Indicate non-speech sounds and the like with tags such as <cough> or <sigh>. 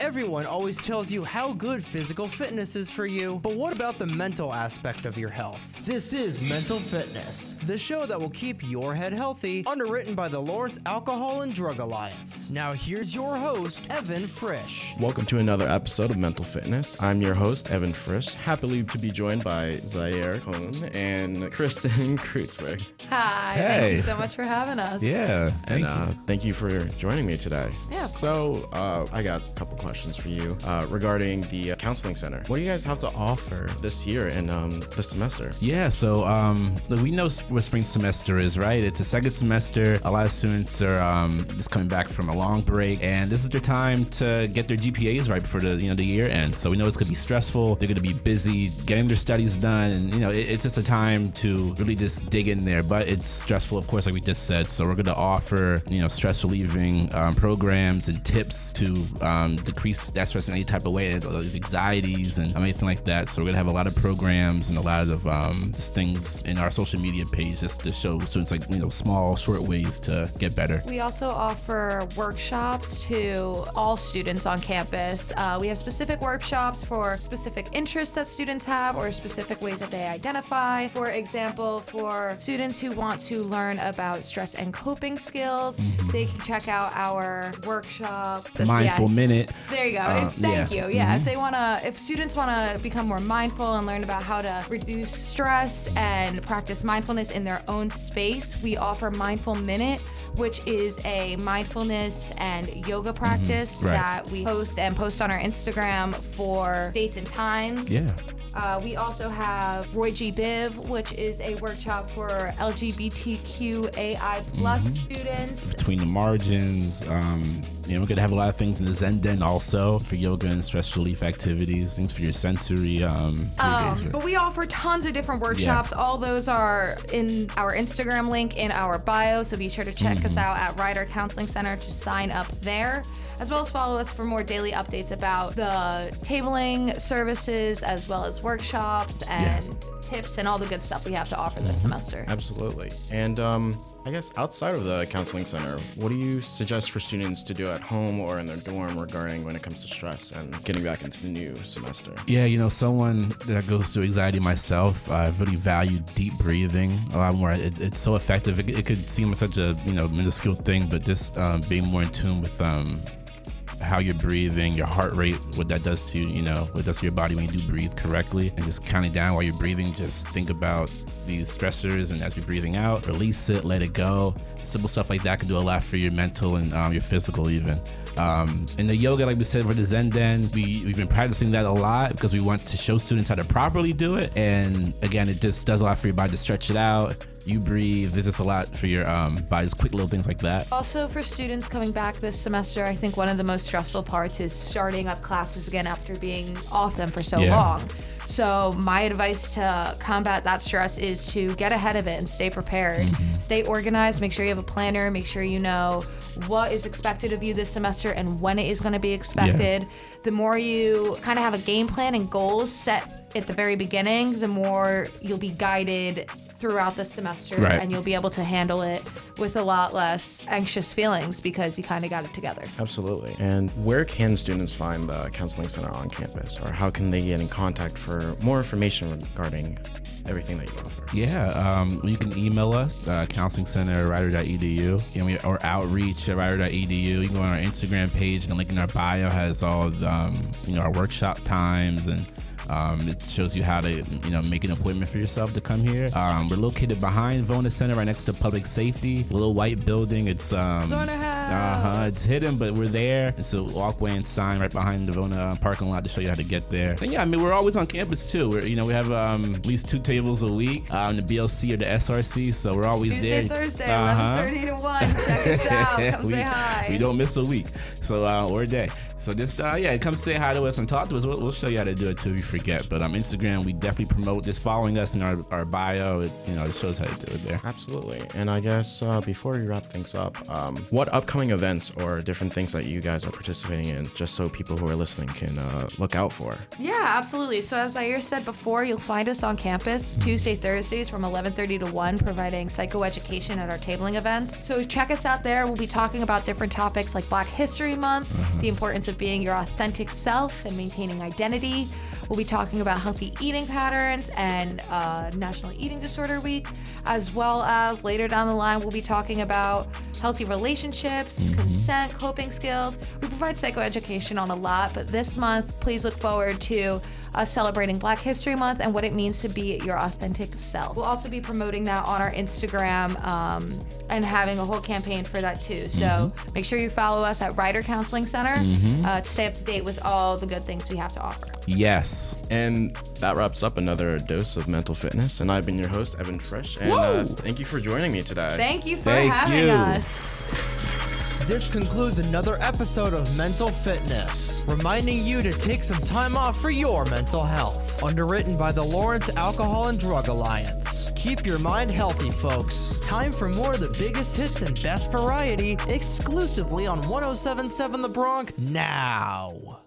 Everyone always tells you how good physical fitness is for you, but what about the mental aspect of your health? This is Mental Fitness, the show that will keep your head healthy, underwritten by the Lawrence Alcohol and Drug Alliance. Now, here's your host, Evan Frisch. Welcome to another episode of Mental Fitness. I'm your host, Evan Frisch, happily to be joined by Zaire Cohn and Kristen <laughs> Kreutzberg. Hi, Hey. thank you so much for having us. Yeah, thank And uh, thank you for joining me today. Yeah, So, uh, I got a couple questions for you uh, regarding the uh, counseling center. What do you guys have to offer this year and um, this semester? Yeah, so um, we know what spring semester is, right? It's a second semester. A lot of students are um, just coming back from a long break, and this is their time to get their GPAs right before the you know the year ends. So we know it's gonna be stressful. They're gonna be busy getting their studies done, and you know it, it's just a time to really just dig in there. But it's stressful, of course, like we just said. So we're gonna offer you know stress relieving um, programs and tips to um, decrease that stress in any type of way, uh, anxieties and anything like that. So we're gonna have a lot of programs and a lot of um, things in our social media page just to show students like you know small, short ways to get better. We also offer workshops to all students on campus. Uh, we have specific workshops for specific interests that students have or specific ways that they identify. For example, for students who want to learn about stress and coping skills, they can check out our workshop. Mindful minute. There you go. Uh, Thank yeah. you. Yeah, if they want to, if students want to become more mindful and learn about how to reduce stress and practice mindfulness in their own space, we offer Mindful Minute, which is a mindfulness and yoga practice Mm-hmm. Right. that we post and post on our Instagram for dates and times. Yeah. Uh, we also have Roy G. Biv, which is a workshop for LGBTQAI plus Mm-hmm. students. Between the margins, um, you know, we're gonna have a lot of things in the Zen Den also for yoga and stress relief activities, things for your sensory um, Um, but we offer tons of different workshops. All those are in our Instagram link in our bio. So be sure to check Mm-hmm. us out at Rider Counseling Center to sign up there, as well as follow us for more daily updates about the tabling services, as well as workshops and tips and all the good stuff we have to offer this Mm-hmm. semester. Absolutely. And um, I guess outside of the counseling center, what do you suggest for students to do at home or in their dorm regarding when it comes to stress and getting back into the new semester? Yeah, you know, someone that goes through anxiety myself, I really value deep breathing a lot more. It, it's so effective. It, it could seem such a you know minuscule thing, but just um, being more in tune with um, how you're breathing, your heart rate, what that does to you, you know, what does to your body when you do breathe correctly, and just counting down while you're breathing. Just think about these stressors, and as you're breathing out, release it, let it go. Simple stuff like that can do a lot for your mental and um, your physical even. Um, in the yoga, like we said for the Zen Den, we, we've been practicing that a lot because we want to show students how to properly do it. And again, it just does a lot for your body to stretch it out. You breathe. There's just a lot for your um, body. Just quick little things like that. Also, for students coming back this semester, I think one of the most stressful parts is starting up classes again after being off them for so Yeah. long. So, my advice to combat that stress is to get ahead of it and stay prepared. Mm-hmm. Stay organized, make sure you have a planner, make sure you know what is expected of you this semester and when it is going to be expected. The more you kind of have a game plan and goals set at the very beginning, the more you'll be guided throughout the semester Right. and you'll be able to handle it with a lot less anxious feelings because you kind of got it together. Absolutely. And where can students find the counseling center on campus, or how can they get in contact for more information regarding everything that you offer? Yeah, um, you can email us, uh, counseling center at rider.edu, and we, or outreach at rider.edu. You can go on our Instagram page, and the link in our bio has all the, um, you know, our workshop times and um, it shows you how to, you know, make an appointment for yourself to come here. Um, we're located behind Vona Center, right next to Public Safety, little white building. It's um. Uh-huh, it's hidden, but we're there. It's a walkway and sign right behind the Vona parking lot to show you how to get there. And yeah, I mean, we're always on campus too. We're, you know, we have um, at least two tables a week um, the BLC or the SRC, so we're always Tuesday, there. Thursday, Uh-huh. 11:30 to 1. Check us <laughs> out. Come we, say hi. We don't miss a week, so uh, or a day. So just uh, yeah, come say hi to us and talk to us. We'll, we'll show you how to do it too. We forget, but um, Instagram we definitely promote. Just following us in our, our bio, it, you know, it shows how to do it there. Absolutely. And I guess uh, before we wrap things up, um, what upcoming events or different things that you guys are participating in, just so people who are listening can uh, look out for? Yeah, absolutely. So as Zaire said before, you'll find us on campus Tuesday, Thursdays from 11:30 to 1, providing psychoeducation at our tabling events. So check us out there. We'll be talking about different topics like Black History Month, the importance of being your authentic self and maintaining identity. We'll be talking about healthy eating patterns and uh, National Eating Disorder Week, as well as later down the line, we'll be talking about healthy relationships, consent, coping skills. We provide psychoeducation on a lot, but this month, please look forward to us celebrating Black History Month and what it means to be your authentic self. We'll also be promoting that on our Instagram um, and having a whole campaign for that too. So make sure you follow us at Rider Counseling Center uh, to stay up to date with all the good things we have to offer. Yes. And that wraps up another dose of mental fitness. And I've been your host, Evan Frisch. And uh, thank you for joining me today. Thank you for Thank having you. us. This concludes another episode of Mental Fitness, reminding you to take some time off for your mental health. Underwritten by the Lawrence Alcohol and Drug Alliance. Keep your mind healthy, folks. Time for more of the biggest hits and best variety exclusively on 1077 The Bronc now.